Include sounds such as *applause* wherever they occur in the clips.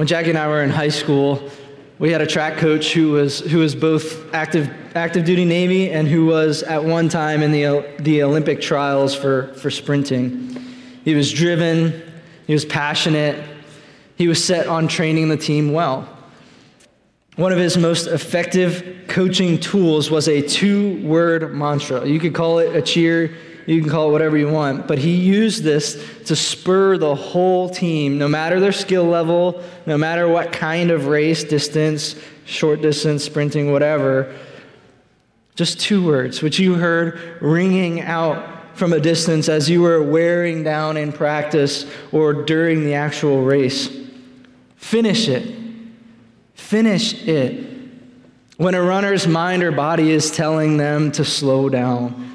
When Jackie and I were in high school, we had a track coach who was, who was both active, active duty Navy and who was at one time in the, the Olympic trials for, for sprinting. He was driven, he was passionate, he was set on training the team well. One of his most effective coaching tools was a two word mantra. You could call it a cheer, you can call it whatever you want, but he used this to spur the whole team, no matter their skill level, no matter what kind of race, distance, short distance, sprinting, whatever. Just two words, which you heard ringing out from a distance as you were wearing down in practice or during the actual race. Finish it. Finish it. When a runner's mind or body is telling them to slow down,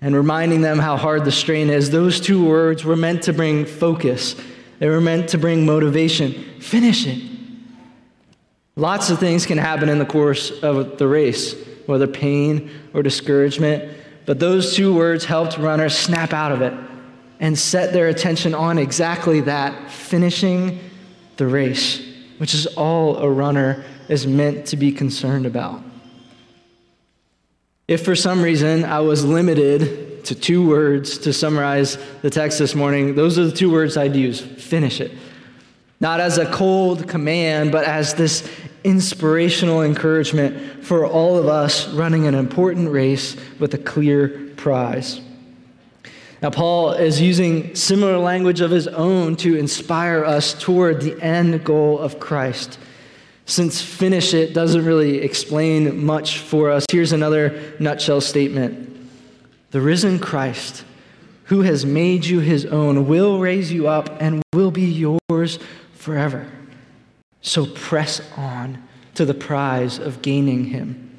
and reminding them how hard the strain is, those two words were meant to bring focus. They were meant to bring motivation. Finish it. Lots of things can happen in the course of the race, whether pain or discouragement, but those two words helped runners snap out of it and set their attention on exactly that finishing the race, which is all a runner is meant to be concerned about. If for some reason I was limited to two words to summarize the text this morning, those are the two words I'd use finish it. Not as a cold command, but as this inspirational encouragement for all of us running an important race with a clear prize. Now, Paul is using similar language of his own to inspire us toward the end goal of Christ. Since finish it doesn't really explain much for us, here's another nutshell statement The risen Christ, who has made you his own, will raise you up and will be yours forever. So press on to the prize of gaining him.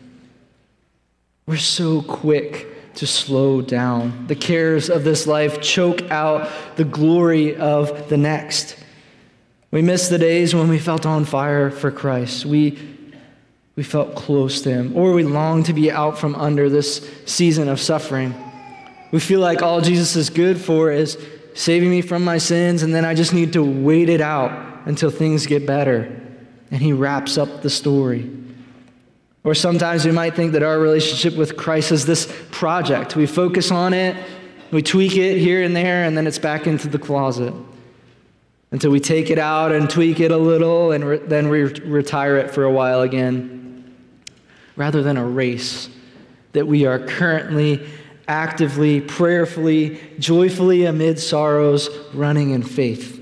We're so quick to slow down. The cares of this life choke out the glory of the next. We miss the days when we felt on fire for Christ. We, we felt close to Him, or we long to be out from under this season of suffering. We feel like all Jesus is good for is saving me from my sins, and then I just need to wait it out until things get better. And He wraps up the story. Or sometimes we might think that our relationship with Christ is this project. We focus on it, we tweak it here and there, and then it's back into the closet until we take it out and tweak it a little and re- then we retire it for a while again, rather than a race that we are currently, actively, prayerfully, joyfully amid sorrows, running in faith.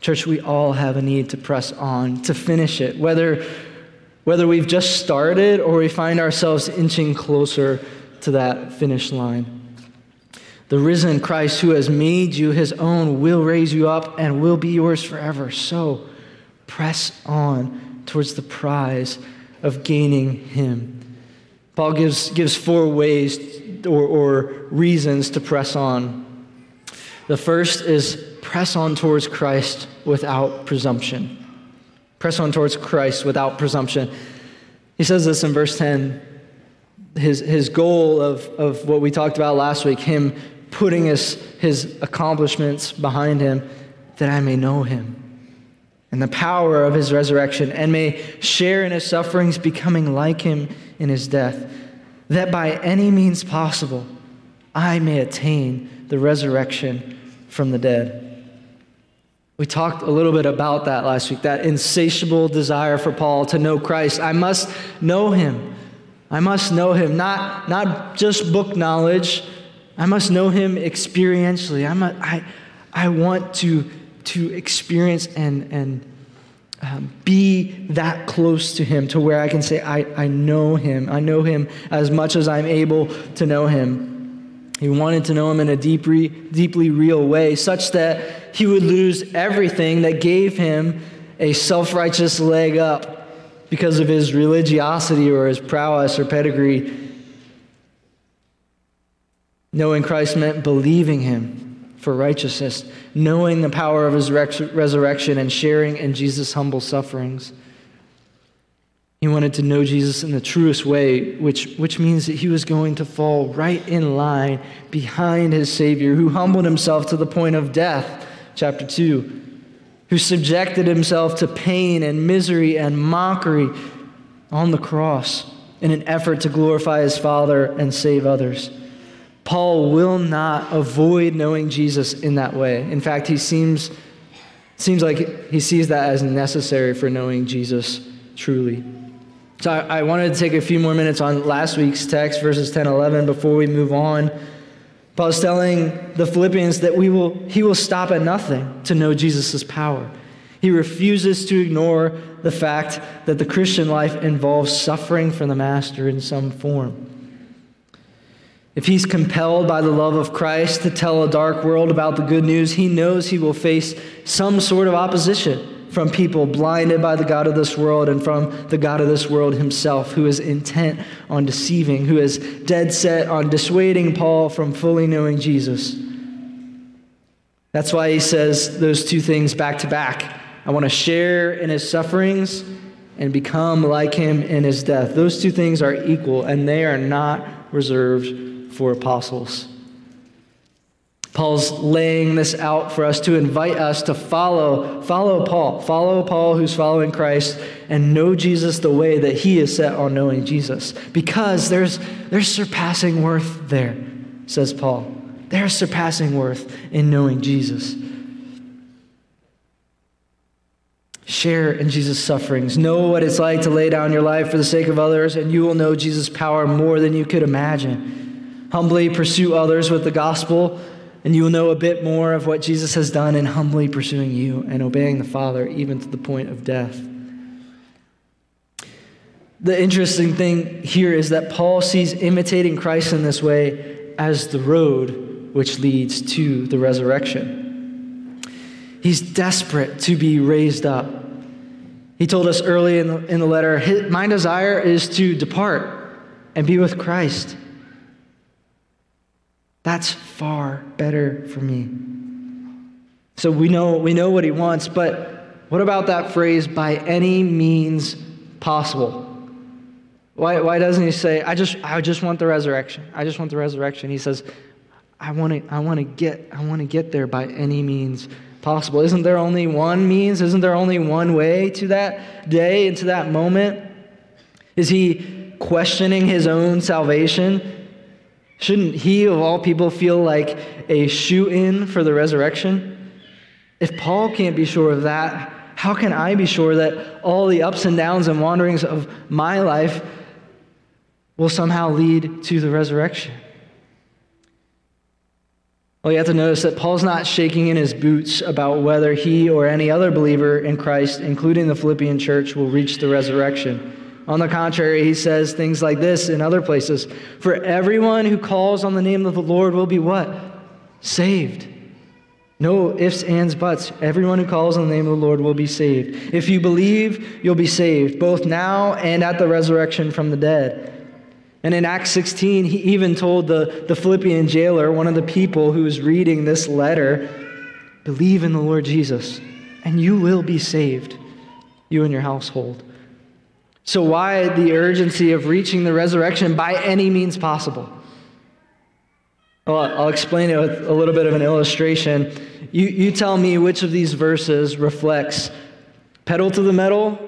Church, we all have a need to press on, to finish it, whether, whether we've just started or we find ourselves inching closer to that finish line. The risen Christ who has made you his own will raise you up and will be yours forever. So press on towards the prize of gaining him. Paul gives, gives four ways or, or reasons to press on. The first is press on towards Christ without presumption. Press on towards Christ without presumption. He says this in verse 10 his, his goal of, of what we talked about last week, him putting his, his accomplishments behind him, that I may know him and the power of his resurrection, and may share in his sufferings, becoming like him in his death, that by any means possible I may attain the resurrection from the dead. We talked a little bit about that last week, that insatiable desire for Paul to know Christ. I must know him. I must know him, not, not just book knowledge, I must know him experientially. I'm a, I, I want to, to experience and, and um, be that close to him to where I can say, I, I know him. I know him as much as I'm able to know him. He wanted to know him in a deeply, deeply real way, such that he would lose everything that gave him a self righteous leg up because of his religiosity or his prowess or pedigree Knowing Christ meant believing him for righteousness, knowing the power of his resurrection, and sharing in Jesus' humble sufferings. He wanted to know Jesus in the truest way, which, which means that he was going to fall right in line behind his Savior, who humbled himself to the point of death, chapter 2. who subjected himself to pain and misery and mockery on the cross in an effort to glorify his Father and save others. Paul will not avoid knowing Jesus in that way. In fact, he seems, seems like he sees that as necessary for knowing Jesus truly. So I, I wanted to take a few more minutes on last week's text, verses 10 11, before we move on. Paul's telling the Philippians that we will, he will stop at nothing to know Jesus' power. He refuses to ignore the fact that the Christian life involves suffering from the Master in some form. If he's compelled by the love of Christ to tell a dark world about the good news, he knows he will face some sort of opposition from people blinded by the God of this world and from the God of this world himself, who is intent on deceiving, who is dead set on dissuading Paul from fully knowing Jesus. That's why he says those two things back to back. I want to share in his sufferings and become like him in his death. Those two things are equal, and they are not reserved for apostles. Paul's laying this out for us to invite us to follow, follow Paul, follow Paul who's following Christ, and know Jesus the way that he is set on knowing Jesus. Because there's, there's surpassing worth there, says Paul. There's surpassing worth in knowing Jesus. Share in Jesus' sufferings. Know what it's like to lay down your life for the sake of others, and you will know Jesus' power more than you could imagine. Humbly pursue others with the gospel, and you will know a bit more of what Jesus has done in humbly pursuing you and obeying the Father, even to the point of death. The interesting thing here is that Paul sees imitating Christ in this way as the road which leads to the resurrection. He's desperate to be raised up. He told us early in the, in the letter, My desire is to depart and be with Christ. That's far better for me. So we know, we know what he wants, but what about that phrase, by any means possible? Why, why doesn't he say, I just, I just want the resurrection? I just want the resurrection. He says, I want to, I want to get, I want to get there by any means possible. Isn't there only one means? Isn't there only one way to that day and to that moment? Is he questioning his own salvation? Shouldn't he, of all people, feel like a shoo in for the resurrection? If Paul can't be sure of that, how can I be sure that all the ups and downs and wanderings of my life will somehow lead to the resurrection? Well, you have to notice that Paul's not shaking in his boots about whether he or any other believer in Christ, including the Philippian church, will reach the resurrection. On the contrary, he says things like this in other places For everyone who calls on the name of the Lord will be what? Saved. No ifs, ands, buts. Everyone who calls on the name of the Lord will be saved. If you believe, you'll be saved, both now and at the resurrection from the dead. And in Acts 16, he even told the, the Philippian jailer, one of the people who was reading this letter, believe in the Lord Jesus, and you will be saved, you and your household. So, why the urgency of reaching the resurrection by any means possible? Well, I'll explain it with a little bit of an illustration. You, you tell me which of these verses reflects pedal to the metal,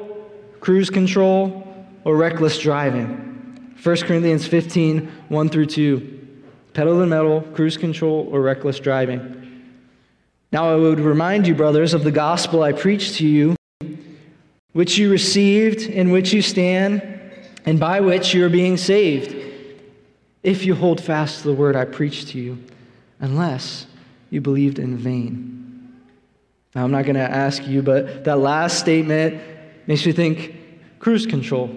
cruise control, or reckless driving. 1 Corinthians 15, 1 through 2. Pedal to the metal, cruise control, or reckless driving. Now I would remind you, brothers, of the gospel I preached to you which you received, in which you stand, and by which you are being saved, if you hold fast to the word I preached to you, unless you believed in vain. Now, I'm not going to ask you, but that last statement makes me think cruise control.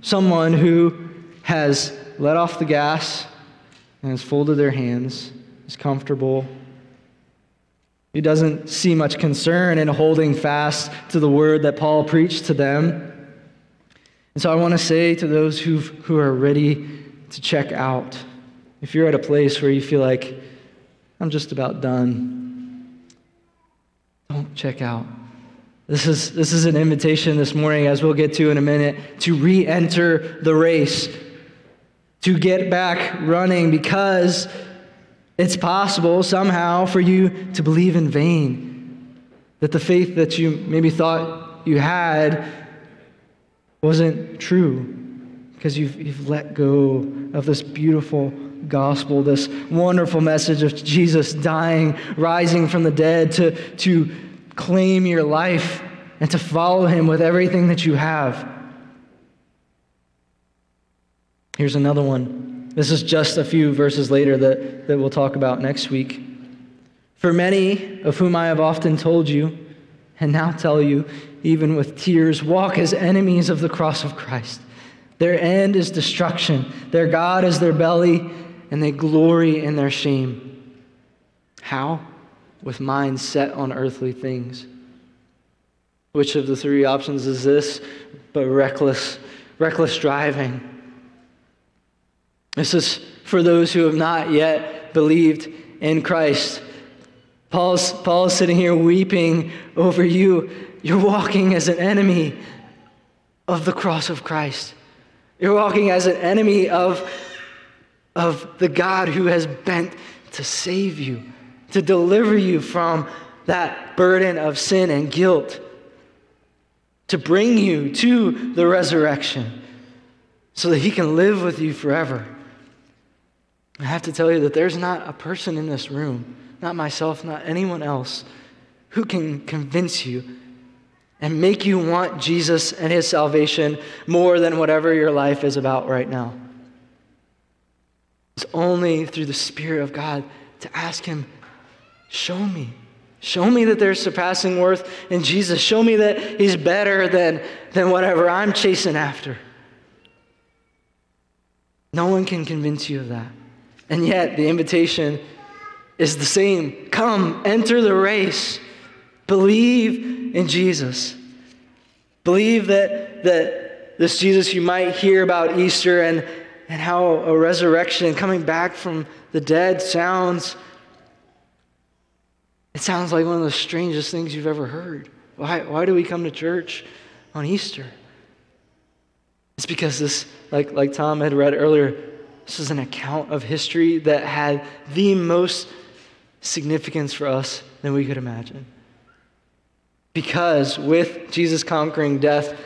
Someone who has let off the gas and has folded their hands, is comfortable, he doesn't see much concern in holding fast to the word that Paul preached to them. And so I want to say to those who who are ready to check out, if you're at a place where you feel like, I'm just about done, don't check out. This is, this is an invitation this morning, as we'll get to in a minute, to re enter the race, to get back running because it's possible somehow for you to believe in vain. That the faith that you maybe thought you had wasn't true because you've, you've let go of this beautiful gospel, this wonderful message of Jesus dying, rising from the dead to, to claim your life and to follow him with everything that you have. Here's another one. This is just a few verses later that, that we'll talk about next week. For many of whom I have often told you, and now tell you, even with tears, walk as enemies of the cross of Christ. Their end is destruction, their God is their belly, and they glory in their shame. How? With minds set on earthly things. Which of the three options is this? But reckless, reckless driving. This is for those who have not yet believed in Christ. Paul's, Paul is sitting here weeping over you. You're walking as an enemy of the cross of Christ. You're walking as an enemy of, of the God who has bent to save you, to deliver you from that burden of sin and guilt, to bring you to the resurrection so that he can live with you forever. I have to tell you that there's not a person in this room not myself, not anyone else, who can convince you and make you want Jesus and his salvation more than whatever your life is about right now. It's only through the Spirit of God to ask him, Show me. Show me that there's surpassing worth in Jesus. Show me that he's better than, than whatever I'm chasing after. No one can convince you of that. And yet, the invitation is the same. Come, enter the race. Believe in Jesus. Believe that, that this Jesus you might hear about Easter and, and how a resurrection and coming back from the dead sounds. It sounds like one of the strangest things you've ever heard. Why, why do we come to church on Easter? It's because this, like, like Tom had read earlier, this is an account of history that had the most significance for us than we could imagine. Because with Jesus conquering death,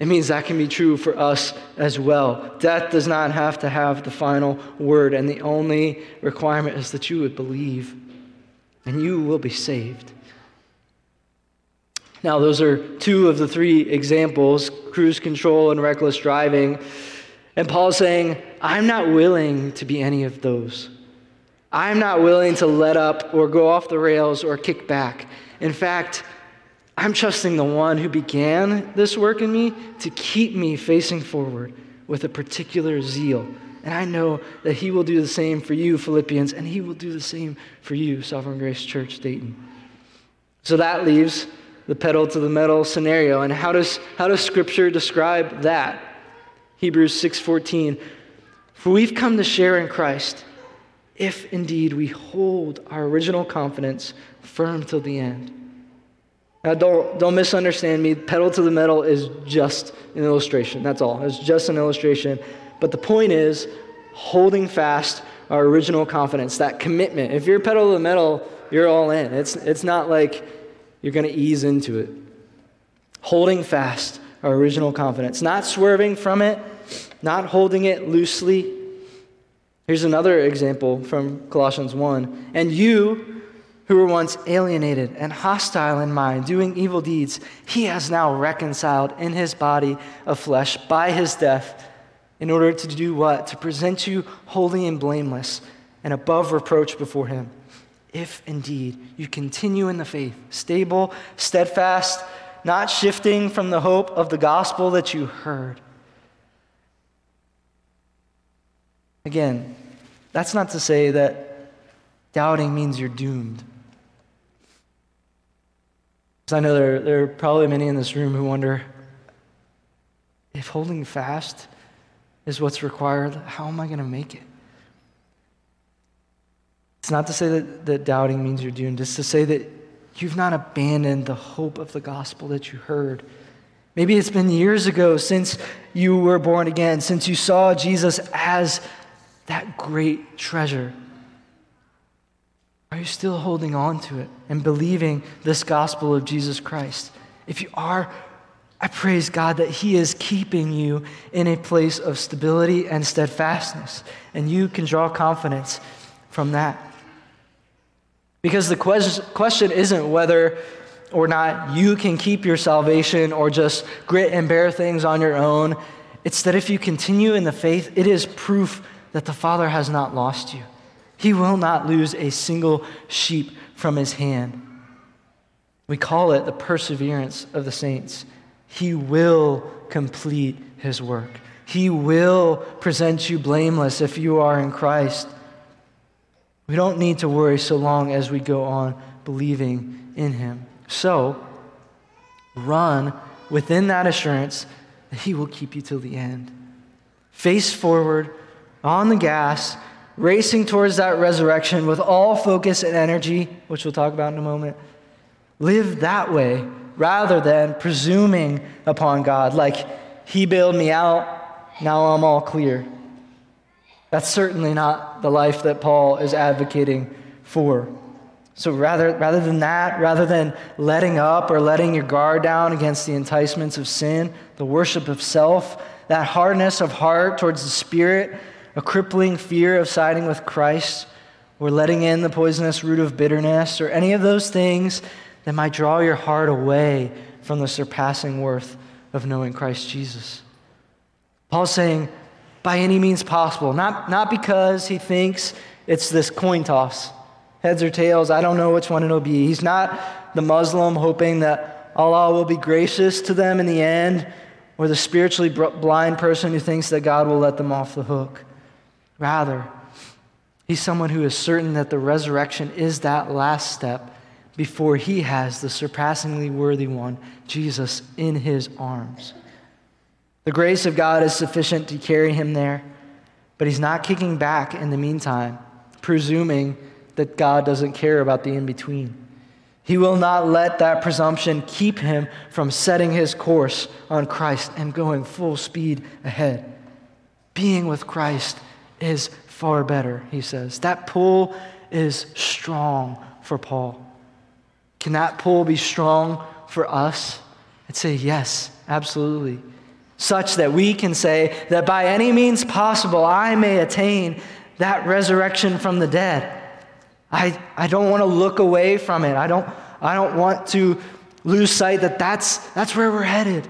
it means that can be true for us as well. Death does not have to have the final word, and the only requirement is that you would believe, and you will be saved. Now, those are two of the three examples cruise control and reckless driving. And Paul's saying, I'm not willing to be any of those. I'm not willing to let up or go off the rails or kick back. In fact, I'm trusting the one who began this work in me to keep me facing forward with a particular zeal. And I know that he will do the same for you, Philippians, and he will do the same for you, Sovereign Grace Church, Dayton. So that leaves the pedal to the metal scenario. And how does, how does Scripture describe that? Hebrews 6:14. For we've come to share in Christ if indeed we hold our original confidence firm till the end. Now, don't, don't misunderstand me. Pedal to the metal is just an illustration. That's all. It's just an illustration. But the point is holding fast our original confidence, that commitment. If you're pedal to the metal, you're all in. It's, it's not like you're going to ease into it. Holding fast our original confidence, not swerving from it, not holding it loosely, Here's another example from Colossians 1. And you, who were once alienated and hostile in mind, doing evil deeds, he has now reconciled in his body of flesh by his death, in order to do what? To present you holy and blameless and above reproach before him. If indeed you continue in the faith, stable, steadfast, not shifting from the hope of the gospel that you heard Again, that's not to say that doubting means you're doomed. Because I know there, there are probably many in this room who wonder if holding fast is what's required, how am I going to make it? It's not to say that, that doubting means you're doomed, it's to say that you've not abandoned the hope of the gospel that you heard. Maybe it's been years ago since you were born again, since you saw Jesus as that great treasure. Are you still holding on to it and believing this gospel of Jesus Christ? If you are, I praise God that He is keeping you in a place of stability and steadfastness, and you can draw confidence from that. Because the question isn't whether or not you can keep your salvation or just grit and bear things on your own. It's that if you continue in the faith, it is proof that the Father has not lost you. He will not lose a single sheep from his hand. We call it the perseverance of the saints. He will complete his work. He will present you blameless if you are in Christ. We don't need to worry so long as we go on believing in him. So, run within that assurance that he will keep you till the end. Face forward, on the gas, racing towards that resurrection with all focus and energy, which we'll talk about in a moment. Live that way rather than presuming upon God, like He bailed me out, now I'm all clear. That's certainly not the life that Paul is advocating for. So rather, rather than that, rather than letting up or letting your guard down against the enticements of sin, the worship of self, that hardness of heart towards the Spirit, a crippling fear of siding with Christ, or letting in the poisonous root of bitterness, or any of those things that might draw your heart away from the surpassing worth of knowing Christ Jesus. Paul's saying, by any means possible, not, not because he thinks it's this coin toss, heads or tails, I don't know which one it'll be. He's not the Muslim hoping that Allah will be gracious to them in the end, or the spiritually blind person who thinks that God will let them off the hook. Rather, he's someone who is certain that the resurrection is that last step before he has the surpassingly worthy one, Jesus, in his arms. The grace of God is sufficient to carry him there, but he's not kicking back in the meantime, presuming that God doesn't care about the in between. He will not let that presumption keep him from setting his course on Christ and going full speed ahead. Being with Christ is far better, he says. That pull is strong for Paul. Can that pull be strong for us? I'd say yes, absolutely. Such that we can say that by any means possible, I may attain that resurrection from the dead. I, I don't want to look away from it. I don't, I don't want to lose sight that that's, that's where we're headed.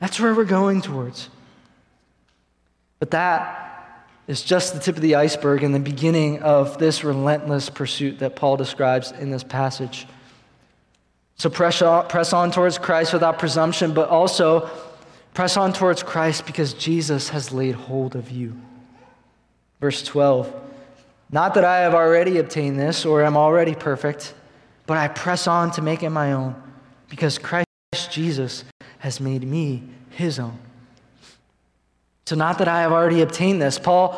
That's where we're going towards. But that is just the tip of the iceberg and the beginning of this relentless pursuit that Paul describes in this passage. So press on, press on towards Christ without presumption, but also press on towards Christ because Jesus has laid hold of you. Verse 12 Not that I have already obtained this or am already perfect, but I press on to make it my own because Christ Jesus has made me his own. So, not that I have already obtained this. Paul,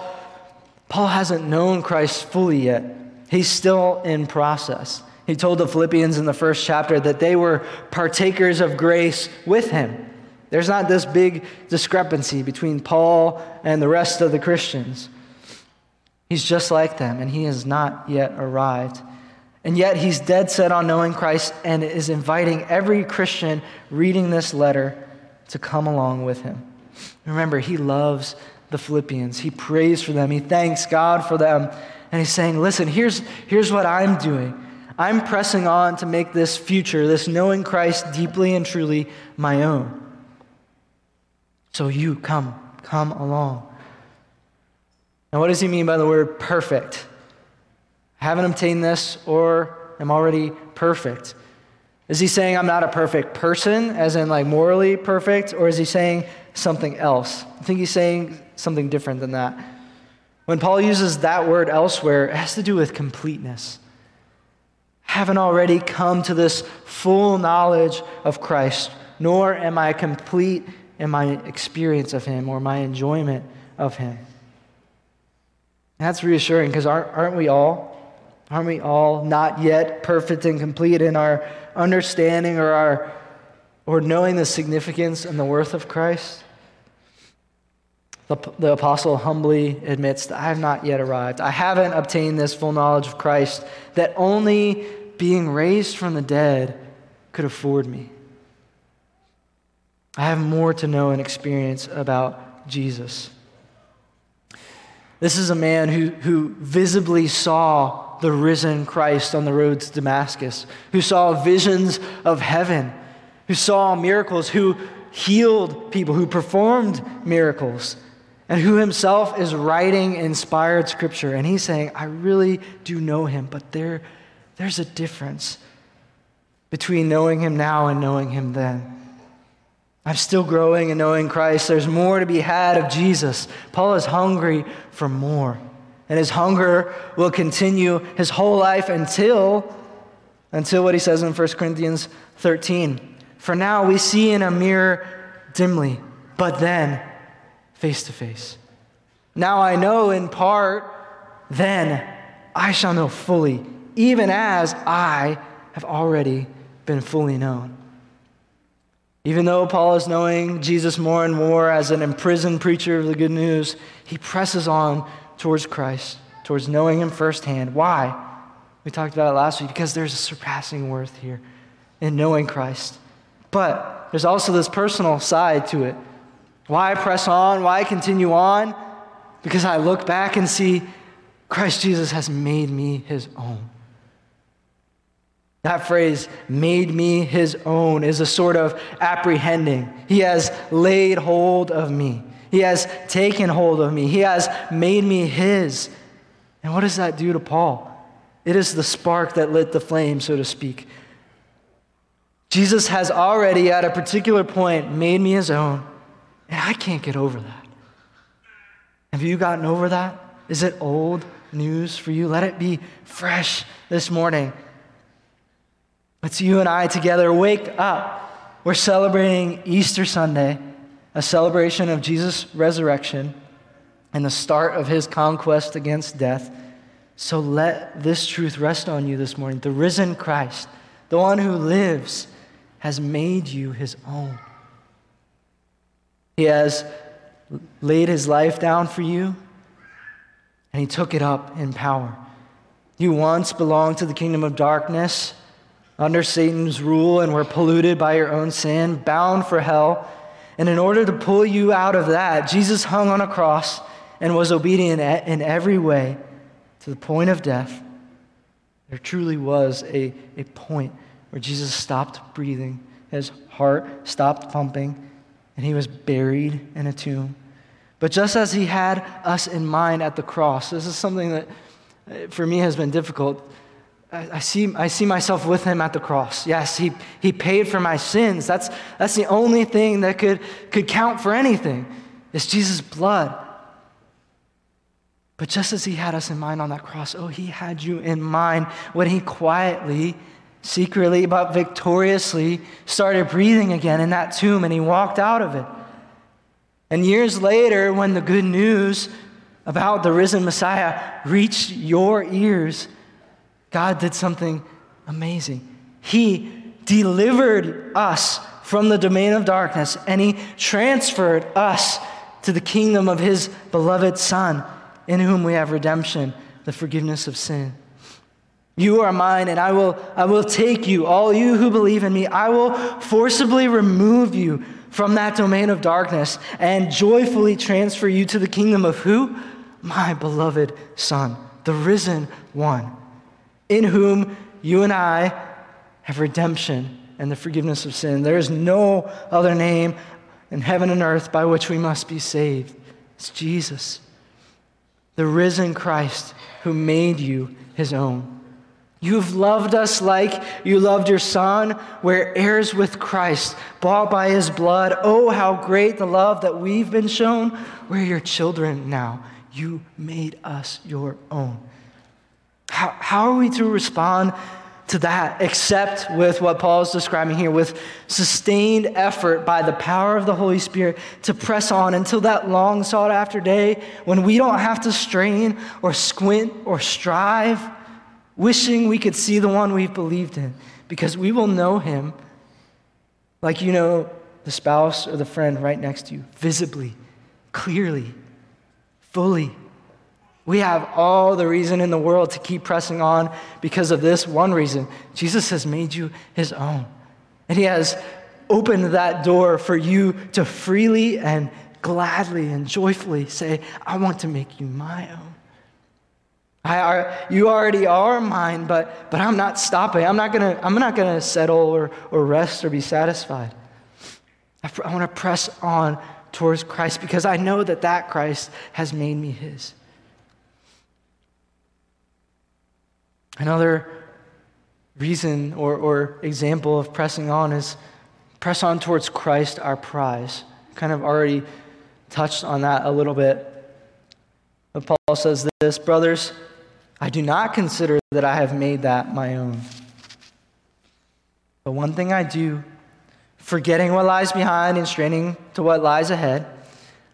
Paul hasn't known Christ fully yet, he's still in process. He told the Philippians in the first chapter that they were partakers of grace with him. There's not this big discrepancy between Paul and the rest of the Christians. He's just like them, and he has not yet arrived. And yet, he's dead set on knowing Christ and is inviting every Christian reading this letter to come along with him. Remember, he loves the Philippians. He prays for them. He thanks God for them. And he's saying, Listen, here's, here's what I'm doing. I'm pressing on to make this future, this knowing Christ deeply and truly, my own. So you come, come along. Now, what does he mean by the word perfect? I haven't obtained this or am already perfect. Is he saying I'm not a perfect person, as in like morally perfect, or is he saying something else? I think he's saying something different than that. When Paul uses that word elsewhere, it has to do with completeness haven't already come to this full knowledge of Christ, nor am I complete in my experience of Him or my enjoyment of Him. And that's reassuring because aren't, aren't we all? Aren't we all not yet perfect and complete in our understanding or our or knowing the significance and the worth of Christ? The, the apostle humbly admits that I have not yet arrived. I haven't obtained this full knowledge of Christ that only being raised from the dead could afford me. I have more to know and experience about Jesus. This is a man who, who visibly saw the risen Christ on the road to Damascus, who saw visions of heaven, who saw miracles, who healed people, who performed miracles, and who himself is writing inspired scripture. And he's saying, I really do know him, but there, there's a difference between knowing him now and knowing him then. I'm still growing and knowing Christ. There's more to be had of Jesus. Paul is hungry for more. And his hunger will continue his whole life until, until what he says in 1 Corinthians 13. For now we see in a mirror dimly, but then face to face. Now I know in part, then I shall know fully, even as I have already been fully known. Even though Paul is knowing Jesus more and more as an imprisoned preacher of the good news, he presses on towards Christ, towards knowing him firsthand. Why? We talked about it last week because there's a surpassing worth here in knowing Christ. But there's also this personal side to it. Why press on? Why continue on? Because I look back and see Christ Jesus has made me his own. That phrase, made me his own, is a sort of apprehending. He has laid hold of me. He has taken hold of me. He has made me his. And what does that do to Paul? It is the spark that lit the flame, so to speak. Jesus has already, at a particular point, made me his own, and I can't get over that. Have you gotten over that? Is it old news for you? Let it be fresh this morning. It's you and I together. Wake up. We're celebrating Easter Sunday, a celebration of Jesus' resurrection and the start of his conquest against death. So let this truth rest on you this morning. The risen Christ, the one who lives, has made you his own. He has laid his life down for you, and he took it up in power. You once belonged to the kingdom of darkness under Satan's rule and were polluted by your own sin, bound for hell. And in order to pull you out of that, Jesus hung on a cross and was obedient in every way to the point of death. There truly was a, a point where Jesus stopped breathing, his heart stopped pumping, and he was buried in a tomb. But just as he had us in mind at the cross, this is something that uh, for me has been difficult I see, I see myself with him at the cross. Yes, he, he paid for my sins. That's, that's the only thing that could, could count for anything. It's Jesus' blood. But just as he had us in mind on that cross, oh, he had you in mind when he quietly, secretly, but victoriously started breathing again in that tomb and he walked out of it. And years later, when the good news about the risen Messiah reached your ears, God did something amazing. He delivered us from the domain of darkness and He transferred us to the kingdom of His beloved Son, in whom we have redemption, the forgiveness of sin. You are mine, and I will, I will take you, all you who believe in me. I will forcibly remove you from that domain of darkness and joyfully transfer you to the kingdom of who? My beloved Son, the risen one in whom you and I have redemption and the forgiveness of sin. There is no other name in heaven and earth by which we must be saved. It's Jesus, the risen Christ who made you his own. You've loved us like you loved your Son. We're heirs with Christ, bought by his blood. Oh, how great the love that we've been shown. We're your children now. You made us your own. How, how are we to respond to that except with what Paul is describing here with sustained effort by the power of the Holy Spirit to press on until that long sought after day when we don't have to strain or squint or strive, wishing we could see the one we've believed in because we will know him like you know the spouse or the friend right next to you, visibly, clearly, fully. We have all the reason in the world to keep pressing on because of this one reason Jesus has made you his own. And he has opened that door for you to freely and gladly and joyfully say, I want to make you my own. I are, you already are mine, but, but I'm not stopping. I'm not going to I'm not gonna settle or, or rest or be satisfied. I, I want to press on towards Christ because I know that that Christ has made me his. Another reason or, or example of pressing on is press on towards Christ, our prize. Kind of already touched on that a little bit. But Paul says this Brothers, I do not consider that I have made that my own. But one thing I do, forgetting what lies behind and straining to what lies ahead,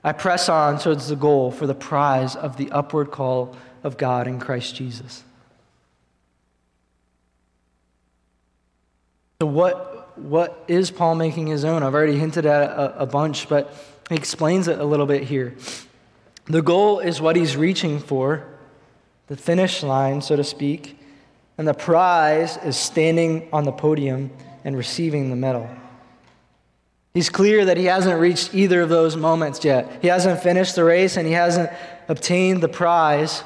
I press on towards the goal for the prize of the upward call of God in Christ Jesus. So, what, what is Paul making his own? I've already hinted at a, a bunch, but he explains it a little bit here. The goal is what he's reaching for, the finish line, so to speak, and the prize is standing on the podium and receiving the medal. He's clear that he hasn't reached either of those moments yet. He hasn't finished the race and he hasn't obtained the prize.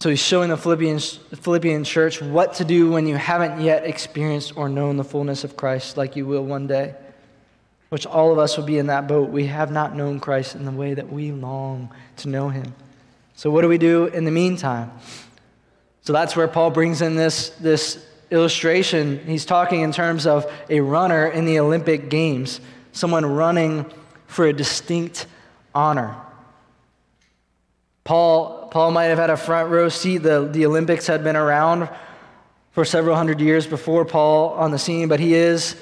So he's showing the Philippian, Philippian church what to do when you haven't yet experienced or known the fullness of Christ like you will one day, which all of us will be in that boat. We have not known Christ in the way that we long to know him. So, what do we do in the meantime? So, that's where Paul brings in this, this illustration. He's talking in terms of a runner in the Olympic Games, someone running for a distinct honor. Paul, Paul might have had a front row seat. The, the Olympics had been around for several hundred years before Paul on the scene, but he is,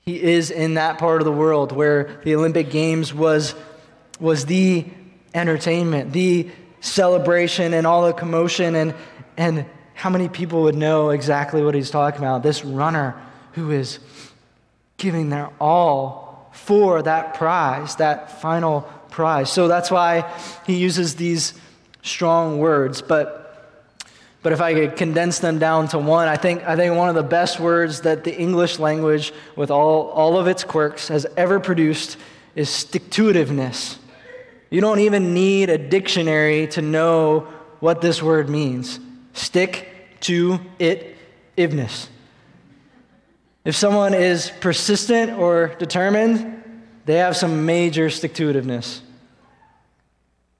he is in that part of the world where the Olympic Games was, was the entertainment, the celebration, and all the commotion. And, and how many people would know exactly what he's talking about? This runner who is giving their all for that prize, that final prize. So that's why he uses these strong words. But, but if I could condense them down to one, I think, I think one of the best words that the English language, with all, all of its quirks, has ever produced is stick to itiveness. You don't even need a dictionary to know what this word means. Stick to it, itiveness. If someone is persistent or determined, they have some major stick to itiveness.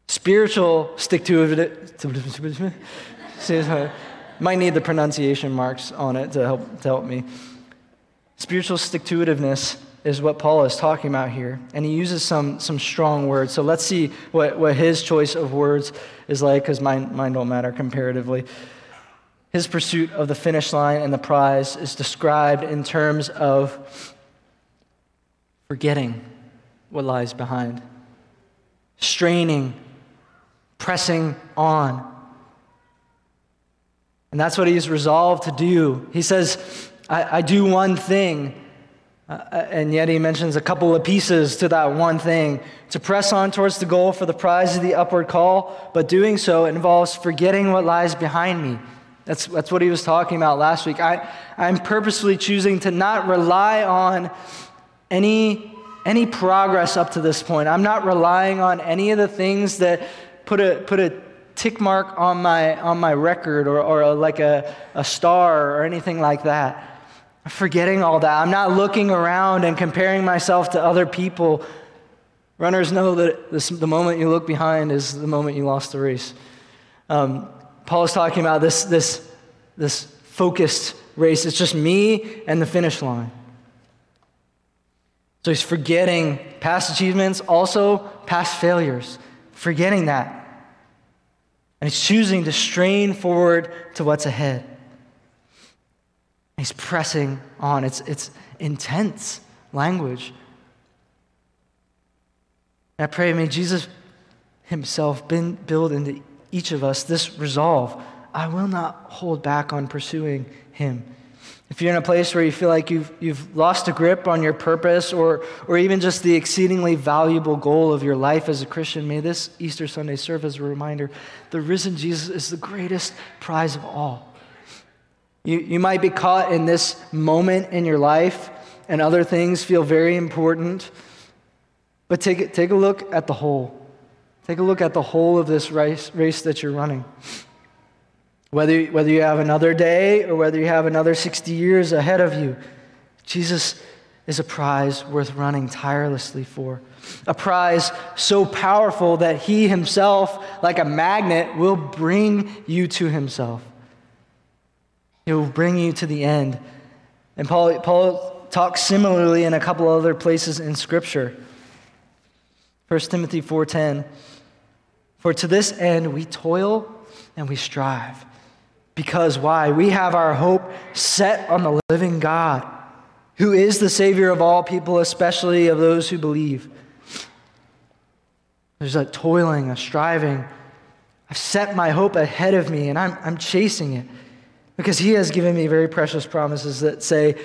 Spiritual stick to it. *laughs* Might need the pronunciation marks on it to help, to help me. Spiritual stick to itiveness is what Paul is talking about here. And he uses some, some strong words. So let's see what, what his choice of words is like, because mine, mine don't matter comparatively. His pursuit of the finish line and the prize is described in terms of forgetting what lies behind, straining pressing on. And that's what he's resolved to do. He says, I, I do one thing. Uh, and yet he mentions a couple of pieces to that one thing to press on towards the goal for the prize of the upward call, but doing so involves forgetting what lies behind me. That's, that's what he was talking about last week. I, I'm purposely choosing to not rely on any, any progress up to this point. I'm not relying on any of the things that put a, put a tick mark on my, on my record or, or a, like a, a star or anything like that. Forgetting all that. I'm not looking around and comparing myself to other people. Runners know that this, the moment you look behind is the moment you lost the race. Um, Paul is talking about this, this, this focused race. It's just me and the finish line. So he's forgetting past achievements, also past failures forgetting that. And he's choosing to strain forward to what's ahead. He's pressing on. It's, it's intense language. And I pray, may Jesus himself build into each of us this resolve I will not hold back on pursuing him. If you're in a place where you feel like you've, you've lost a grip on your purpose or, or even just the exceedingly valuable goal of your life as a Christian, may this Easter Sunday serve as a reminder the risen Jesus is the greatest prize of all. You, you might be caught in this moment in your life, and other things feel very important, but take, take a look at the whole. Take a look at the whole of this race, race that you're running. Whether, whether you have another day or whether you have another 60 years ahead of you, Jesus is a prize worth running tirelessly for. A prize so powerful that he himself, like a magnet, will bring you to himself. He will bring you to the end. And Paul, Paul talks similarly in a couple other places in Scripture. 1 Timothy 4:10 For to this end we toil and we strive because why? We have our hope set on the living God, who is the Savior of all people, especially of those who believe. There's a toiling, a striving. I've set my hope ahead of me, and I'm, I'm chasing it because He has given me very precious promises that say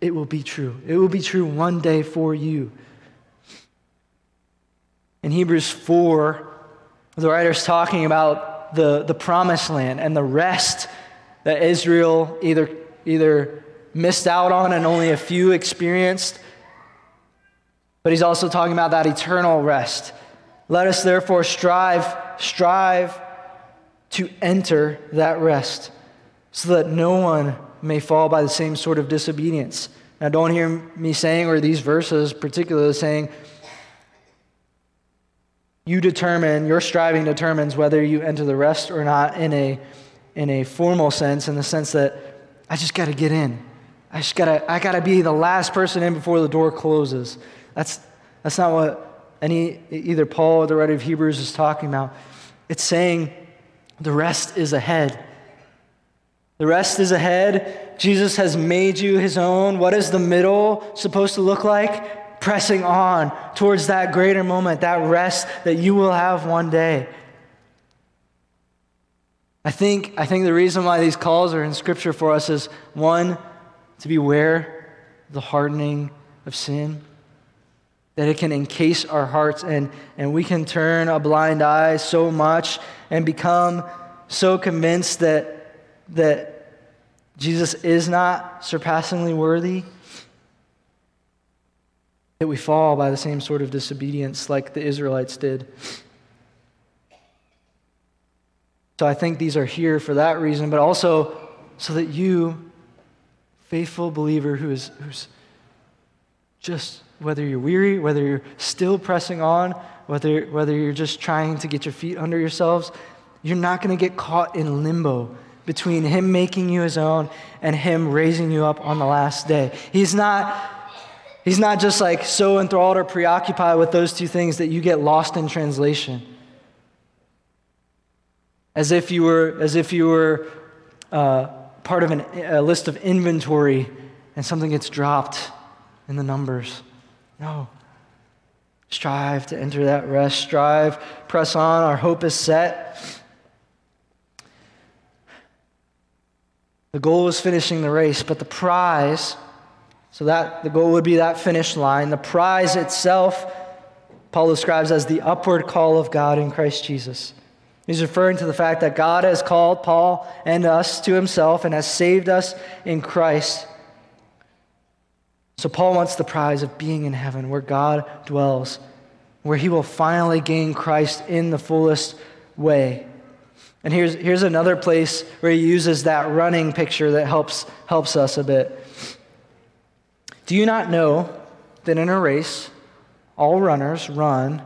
it will be true. It will be true one day for you. In Hebrews 4, the writer's talking about the, the promised land and the rest that Israel either, either missed out on and only a few experienced. But he's also talking about that eternal rest. Let us therefore strive, strive to enter that rest so that no one may fall by the same sort of disobedience. Now, don't hear me saying, or these verses particularly saying, you determine, your striving determines whether you enter the rest or not in a, in a formal sense, in the sense that I just got to get in. I just got to, I got to be the last person in before the door closes. That's, that's not what any, either Paul or the writer of Hebrews is talking about. It's saying the rest is ahead. The rest is ahead. Jesus has made you his own. What is the middle supposed to look like? pressing on towards that greater moment, that rest that you will have one day. I think, I think the reason why these calls are in Scripture for us is one, to beware the hardening of sin, that it can encase our hearts and, and we can turn a blind eye so much and become so convinced that, that Jesus is not surpassingly worthy that we fall by the same sort of disobedience like the Israelites did. So I think these are here for that reason, but also so that you, faithful believer who is who's just whether you're weary, whether you're still pressing on, whether, whether you're just trying to get your feet under yourselves, you're not going to get caught in limbo between Him making you His own and Him raising you up on the last day. He's not He's not just like so enthralled or preoccupied with those two things that you get lost in translation. As if you were, as if you were uh, part of an, a list of inventory and something gets dropped in the numbers. No. Strive to enter that rest. Strive, press on. Our hope is set. The goal is finishing the race, but the prize so that the goal would be that finish line. The prize itself, Paul describes as the upward call of God in Christ Jesus. He's referring to the fact that God has called Paul and us to himself and has saved us in Christ. So Paul wants the prize of being in heaven where God dwells, where he will finally gain Christ in the fullest way. And here's, here's another place where he uses that running picture that helps, helps us a bit. Do you not know that in a race, all runners run,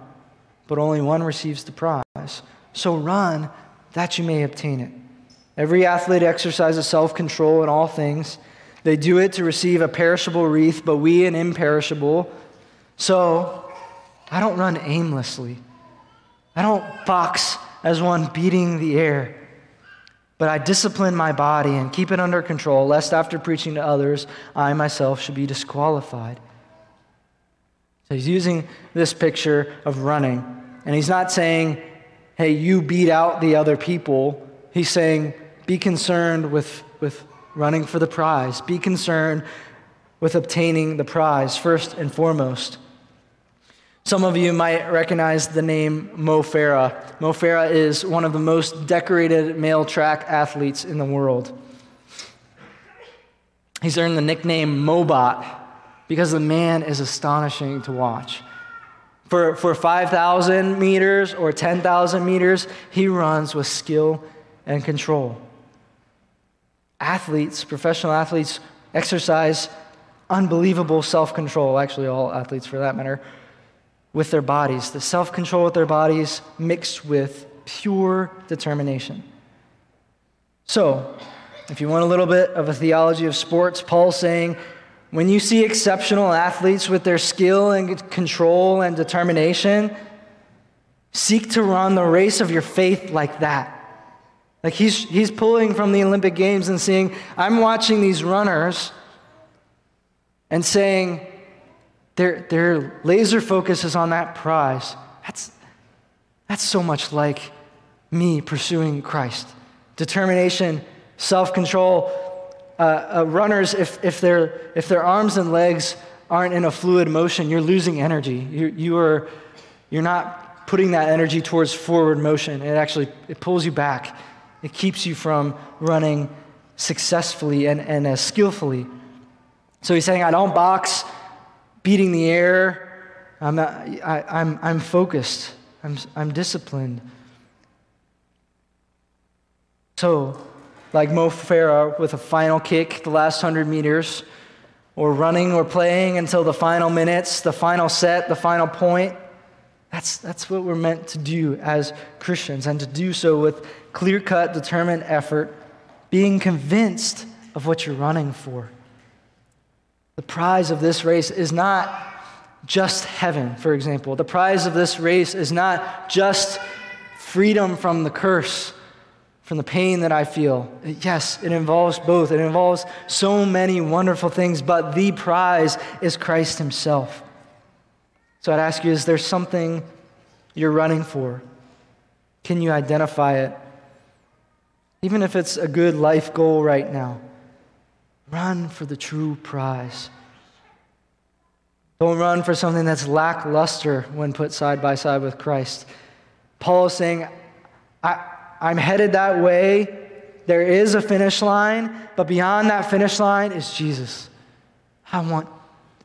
but only one receives the prize? So run that you may obtain it. Every athlete exercises self control in all things. They do it to receive a perishable wreath, but we an imperishable. So I don't run aimlessly. I don't box as one beating the air. But I discipline my body and keep it under control, lest after preaching to others, I myself should be disqualified. So he's using this picture of running. And he's not saying, hey, you beat out the other people. He's saying, be concerned with, with running for the prize. Be concerned with obtaining the prize first and foremost. Some of you might recognize the name Mo Farah. Mo Farah is one of the most decorated male track athletes in the world. He's earned the nickname Mobot because the man is astonishing to watch. For, for 5,000 meters or 10,000 meters, he runs with skill and control. Athletes, professional athletes, exercise unbelievable self control, actually, all athletes for that matter with their bodies, the self control with their bodies mixed with pure determination. So, if you want a little bit of a theology of sports, Paul's saying when you see exceptional athletes with their skill and control and determination, seek to run the race of your faith like that. Like he's, he's pulling from the Olympic Games and saying, I'm watching these runners and saying, their, their laser focus is on that prize. That's, that's so much like me pursuing Christ. Determination, self control. Uh, uh, runners, if, if, their, if their arms and legs aren't in a fluid motion, you're losing energy. You, you are, you're not putting that energy towards forward motion. It actually it pulls you back. It keeps you from running successfully and, and as skillfully. So he's saying, I don't box beating the air. I'm, not, I, I'm, I'm focused. I'm, I'm disciplined. So, like Mo Farah with a final kick, the last 100 meters, or running or playing until the final minutes, the final set, the final point. That's, that's what we're meant to do as Christians, and to do so with clear cut, determined effort, being convinced of what you're running for. The prize of this race is not just heaven, for example. The prize of this race is not just freedom from the curse, from the pain that I feel. Yes, it involves both. It involves so many wonderful things, but the prize is Christ Himself. So I'd ask you is there something you're running for? Can you identify it? Even if it's a good life goal right now. Run for the true prize. Don't run for something that's lackluster when put side by side with Christ. Paul is saying, I, I'm headed that way. There is a finish line, but beyond that finish line is Jesus. I want,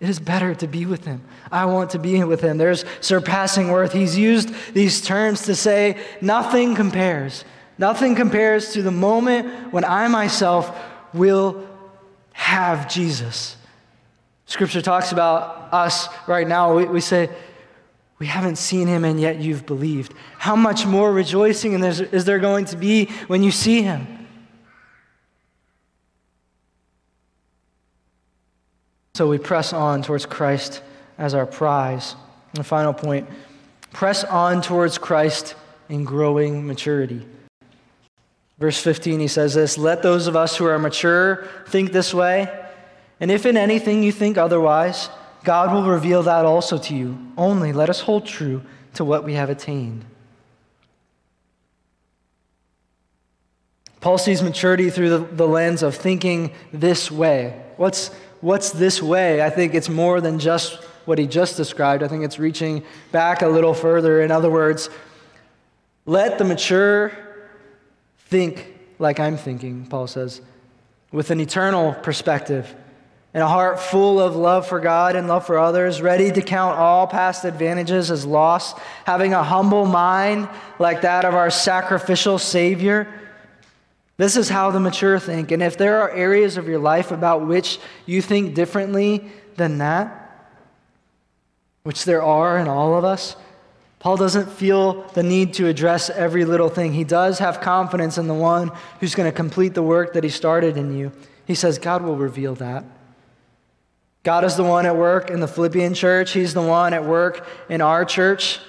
it is better to be with him. I want to be with him. There's surpassing worth. He's used these terms to say nothing compares. Nothing compares to the moment when I myself will have Jesus. Scripture talks about us right now. We, we say, we haven't seen him and yet you've believed. How much more rejoicing is there going to be when you see him? So we press on towards Christ as our prize. And the final point press on towards Christ in growing maturity. Verse 15, he says this Let those of us who are mature think this way, and if in anything you think otherwise, God will reveal that also to you. Only let us hold true to what we have attained. Paul sees maturity through the, the lens of thinking this way. What's, what's this way? I think it's more than just what he just described. I think it's reaching back a little further. In other words, let the mature Think like I'm thinking, Paul says, with an eternal perspective and a heart full of love for God and love for others, ready to count all past advantages as loss, having a humble mind like that of our sacrificial Savior. This is how the mature think. And if there are areas of your life about which you think differently than that, which there are in all of us, Paul doesn't feel the need to address every little thing. He does have confidence in the one who's going to complete the work that he started in you. He says, God will reveal that. God is the one at work in the Philippian church, He's the one at work in our church.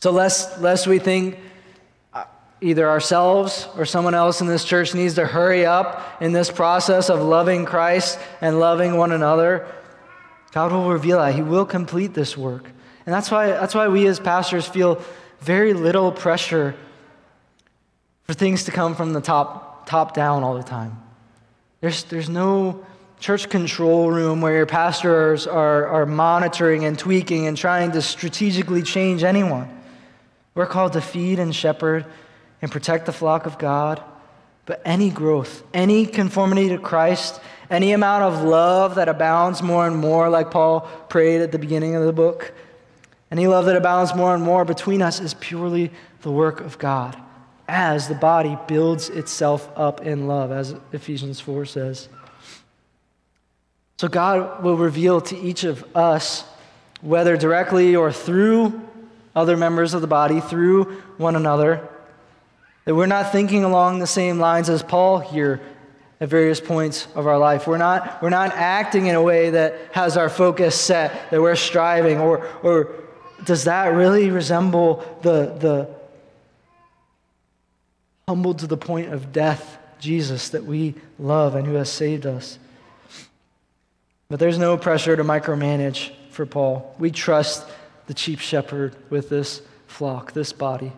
So, lest, lest we think uh, either ourselves or someone else in this church needs to hurry up in this process of loving Christ and loving one another, God will reveal that. He will complete this work. And that's why, that's why we as pastors feel very little pressure for things to come from the top, top down all the time. There's, there's no church control room where your pastors are, are monitoring and tweaking and trying to strategically change anyone. We're called to feed and shepherd and protect the flock of God. But any growth, any conformity to Christ, any amount of love that abounds more and more, like Paul prayed at the beginning of the book, any love that abounds more and more between us is purely the work of God as the body builds itself up in love, as Ephesians 4 says. So God will reveal to each of us, whether directly or through other members of the body, through one another, that we're not thinking along the same lines as Paul here at various points of our life. We're not, we're not acting in a way that has our focus set, that we're striving, or, or does that really resemble the, the humbled to the point of death Jesus that we love and who has saved us? But there's no pressure to micromanage for Paul. We trust the chief shepherd with this flock, this body.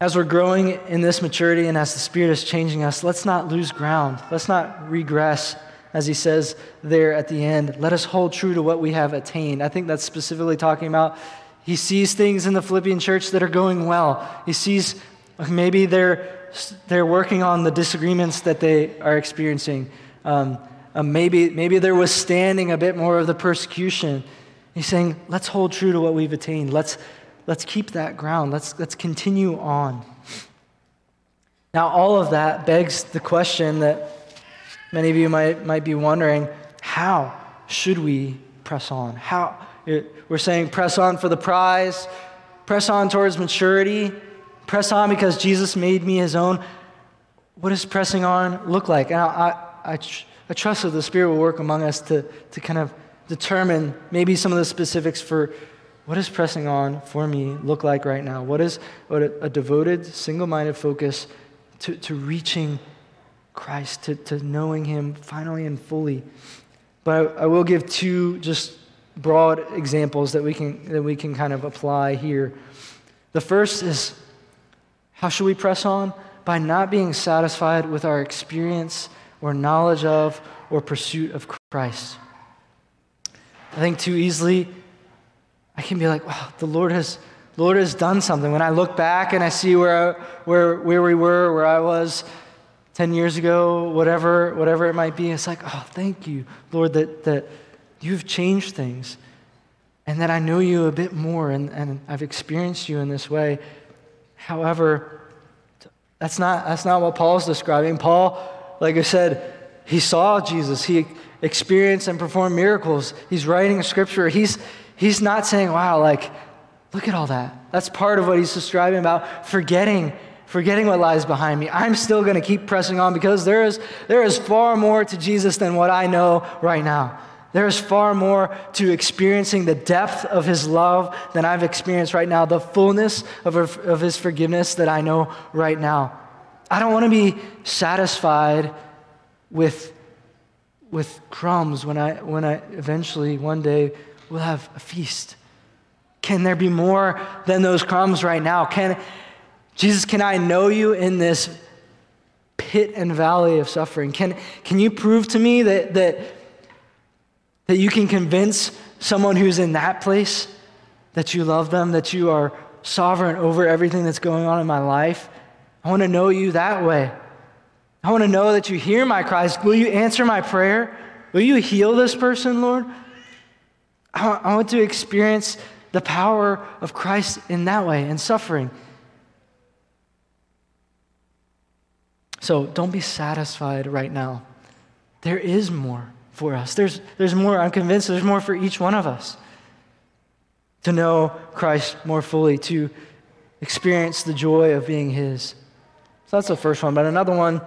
As we're growing in this maturity and as the Spirit is changing us, let's not lose ground. Let's not regress, as he says there at the end. Let us hold true to what we have attained. I think that's specifically talking about he sees things in the Philippian church that are going well. He sees maybe they're, they're working on the disagreements that they are experiencing. Um, uh, maybe, maybe they're withstanding a bit more of the persecution. He's saying, let's hold true to what we've attained. Let's, Let's keep that ground. Let's, let's continue on. Now, all of that begs the question that many of you might, might be wondering how should we press on? How? Eh, we're saying press on for the prize, press on towards maturity, press on because Jesus made me his own. What does pressing on look like? And I, I, I trust that the Spirit will work among us to, to kind of determine maybe some of the specifics for what does pressing on for me look like right now? What is what a, a devoted, single minded focus to, to reaching Christ, to, to knowing Him finally and fully? But I, I will give two just broad examples that we, can, that we can kind of apply here. The first is how should we press on? By not being satisfied with our experience or knowledge of or pursuit of Christ. I think too easily I can be like, wow, the Lord has, Lord has done something. When I look back and I see where, I, where, where we were, where I was 10 years ago, whatever, whatever it might be, it's like, oh, thank you, Lord, that, that you've changed things and that I know you a bit more and, and I've experienced you in this way. However, that's not, that's not what Paul's describing. Paul, like I said, he saw Jesus, he experienced and performed miracles. He's writing scripture. He's, He's not saying, wow, like, look at all that. That's part of what he's describing about forgetting, forgetting what lies behind me. I'm still going to keep pressing on because there is, there is far more to Jesus than what I know right now. There is far more to experiencing the depth of his love than I've experienced right now, the fullness of, of his forgiveness that I know right now. I don't want to be satisfied with, with crumbs when I, when I eventually one day we'll have a feast. Can there be more than those crumbs right now? Can Jesus, can I know you in this pit and valley of suffering? Can, can you prove to me that, that, that you can convince someone who's in that place that you love them, that you are sovereign over everything that's going on in my life? I want to know you that way. I want to know that you hear my cries. Will you answer my prayer? Will you heal this person, Lord? I want to experience the power of Christ in that way and suffering. So don't be satisfied right now. There is more for us. There's, there's more. I'm convinced there's more for each one of us to know Christ more fully, to experience the joy of being His. So that's the first one. But another one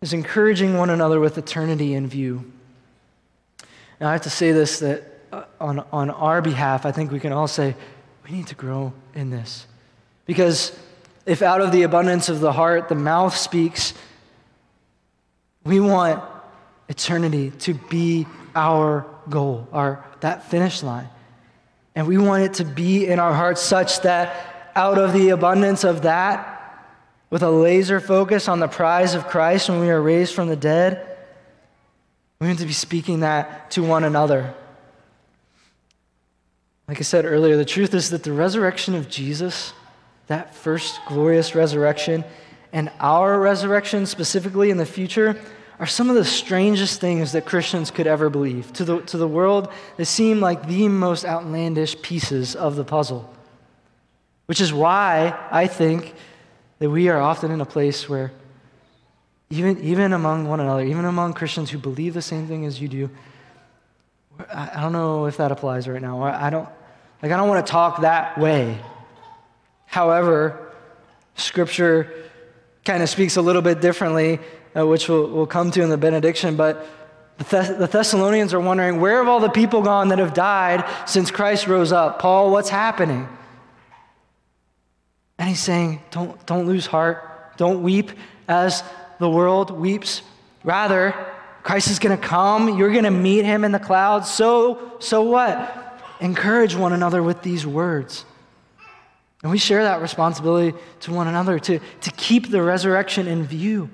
is encouraging one another with eternity in view. Now, I have to say this that uh, on, on our behalf, I think we can all say, we need to grow in this. Because if out of the abundance of the heart the mouth speaks, we want eternity to be our goal, our, that finish line. And we want it to be in our hearts such that out of the abundance of that, with a laser focus on the prize of Christ when we are raised from the dead, we need to be speaking that to one another. Like I said earlier, the truth is that the resurrection of Jesus, that first glorious resurrection, and our resurrection specifically in the future are some of the strangest things that Christians could ever believe. To the, to the world, they seem like the most outlandish pieces of the puzzle. Which is why I think that we are often in a place where, even, even among one another, even among Christians who believe the same thing as you do, I don't know if that applies right now. I don't, like, I don't want to talk that way. However, Scripture kind of speaks a little bit differently, uh, which we'll, we'll come to in the benediction. But the, Thess- the Thessalonians are wondering, where have all the people gone that have died since Christ rose up? Paul, what's happening? And he's saying, don't, don't lose heart. Don't weep as the world weeps. Rather, Christ is going to come. You're going to meet him in the clouds. So, so what? Encourage one another with these words. And we share that responsibility to one another to, to keep the resurrection in view.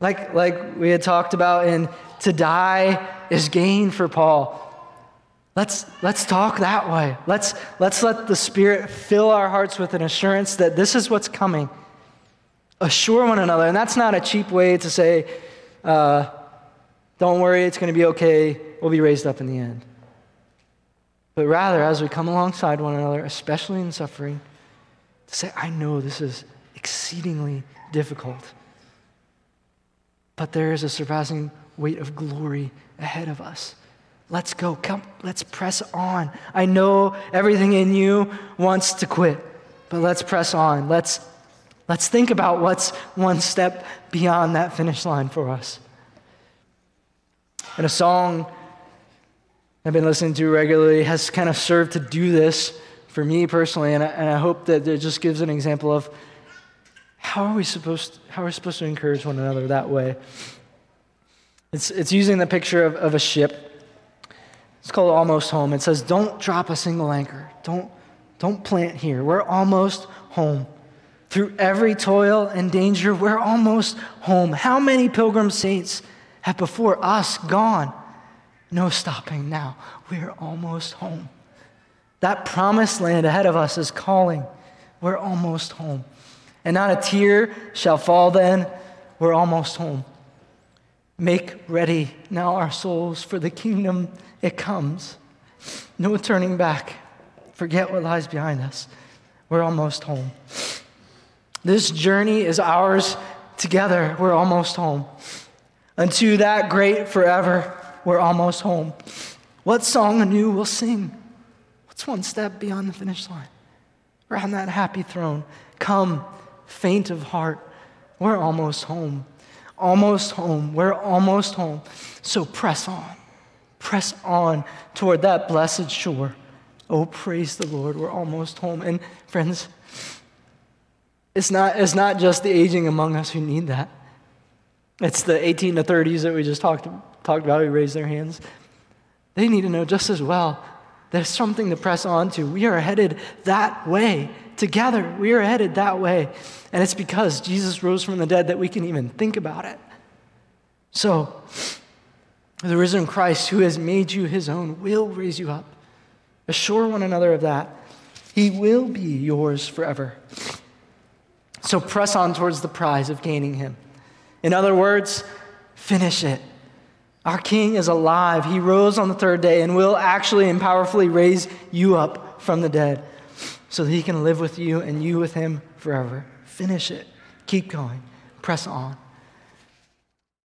Like, like we had talked about in to die is gain for Paul. Let's, let's talk that way. Let's, let's let the Spirit fill our hearts with an assurance that this is what's coming. Assure one another. And that's not a cheap way to say, uh, don't worry, it's going to be okay. We'll be raised up in the end. But rather, as we come alongside one another, especially in suffering, to say, I know this is exceedingly difficult, but there is a surpassing weight of glory ahead of us. Let's go. Come, let's press on. I know everything in you wants to quit, but let's press on. Let's, let's think about what's one step beyond that finish line for us. And a song I've been listening to regularly has kind of served to do this for me personally, and I, and I hope that it just gives an example of how are we supposed, how are we supposed to encourage one another that way. It's, it's using the picture of, of a ship. It's called Almost Home. It says, Don't drop a single anchor. Don't, don't plant here. We're almost home. Through every toil and danger, we're almost home. How many pilgrim saints have before us gone? No stopping now. We're almost home. That promised land ahead of us is calling. We're almost home. And not a tear shall fall then. We're almost home. Make ready now our souls for the kingdom it comes. No turning back. Forget what lies behind us. We're almost home. This journey is ours together. We're almost home. Unto that great forever we're almost home. What song anew we'll sing? What's one step beyond the finish line? Around that happy throne. Come, faint of heart. We're almost home. Almost home. We're almost home. So press on. Press on toward that blessed shore. Oh, praise the Lord. We're almost home. And friends, it's not, it's not just the aging among us who need that. It's the 18 to 30s that we just talked about talked about who raised their hands, they need to know just as well there's something to press on to. We are headed that way together. We are headed that way. And it's because Jesus rose from the dead that we can even think about it. So, the risen Christ, who has made you his own, will raise you up. Assure one another of that. He will be yours forever. So, press on towards the prize of gaining him. In other words, finish it. Our King is alive. He rose on the third day and will actually and powerfully raise you up from the dead so that he can live with you and you with him forever. Finish it. Keep going. Press on.